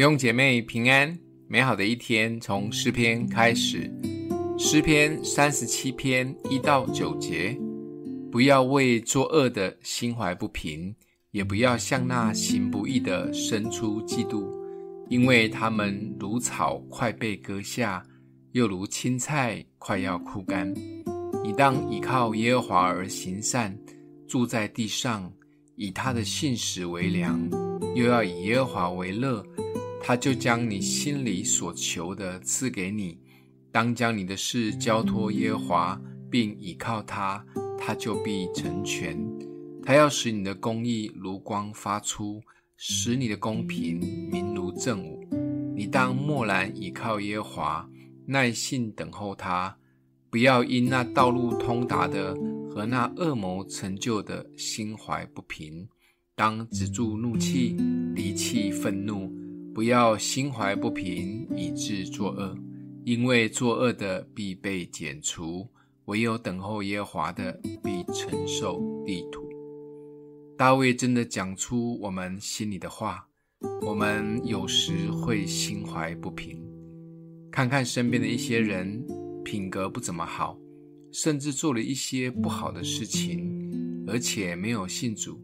弟兄姐妹平安，美好的一天从诗篇开始。诗篇三十七篇一到九节：不要为作恶的心怀不平，也不要向那行不义的生出嫉妒，因为他们如草快被割下，又如青菜快要枯干。你当倚靠耶和华而行善，住在地上，以他的信实为粮，又要以耶和华为乐。他就将你心里所求的赐给你，当将你的事交托耶和华，并倚靠他，他就必成全。他要使你的公义如光发出，使你的公平明如正午。你当默然倚靠耶和华，耐心等候他，不要因那道路通达的和那恶谋成就的心怀不平。当止住怒气，离弃愤怒。不要心怀不平，以致作恶，因为作恶的必被剪除，唯有等候耶和华的必承受地土。大卫真的讲出我们心里的话。我们有时会心怀不平，看看身边的一些人，品格不怎么好，甚至做了一些不好的事情，而且没有信主，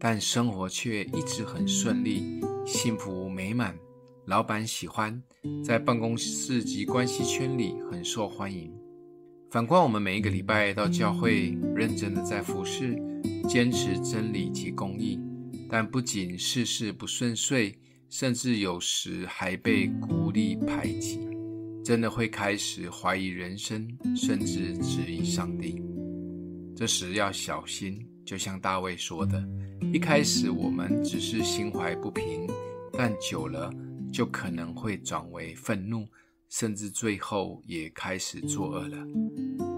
但生活却一直很顺利。幸福美满，老板喜欢，在办公室及关系圈里很受欢迎。反观我们每一个礼拜到教会，认真的在服侍，坚持真理及公义，但不仅事事不顺遂，甚至有时还被孤立排挤，真的会开始怀疑人生，甚至质疑上帝。这时要小心，就像大卫说的。一开始我们只是心怀不平，但久了就可能会转为愤怒，甚至最后也开始作恶了。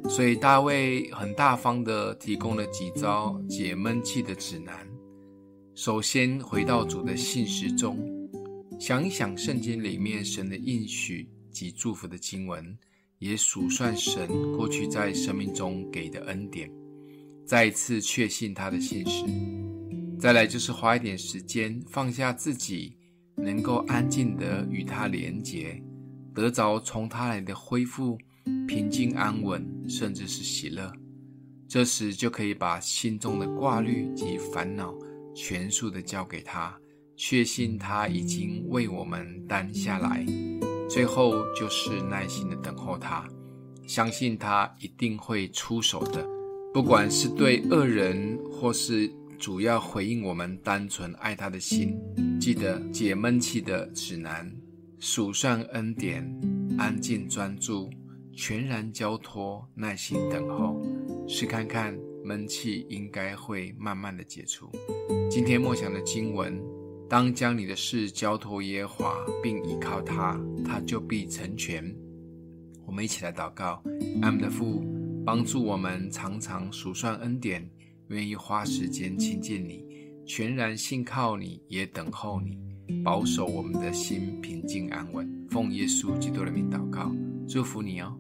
所以大卫很大方地提供了几招解闷气的指南。首先回到主的信实中，想一想圣经里面神的应许及祝福的经文，也数算神过去在生命中给的恩典，再一次确信他的信实。再来就是花一点时间放下自己，能够安静地与他连结，得着从他来的恢复、平静安稳，甚至是喜乐。这时就可以把心中的挂虑及烦恼全数的交给他，确信他已经为我们担下来。最后就是耐心的等候他，相信他一定会出手的，不管是对恶人或是。主要回应我们单纯爱他的心，记得解闷气的指南，数算恩典，安静专注，全然交托，耐心等候，试看看闷气应该会慢慢的解除。今天默想的经文，当将你的事交托耶和华，并倚靠他，他就必成全。我们一起来祷告，爱我们的父，帮助我们常常数算恩典。愿意花时间亲近你，全然信靠你，也等候你，保守我们的心平静安稳。奉耶稣基督的名祷告，祝福你哦。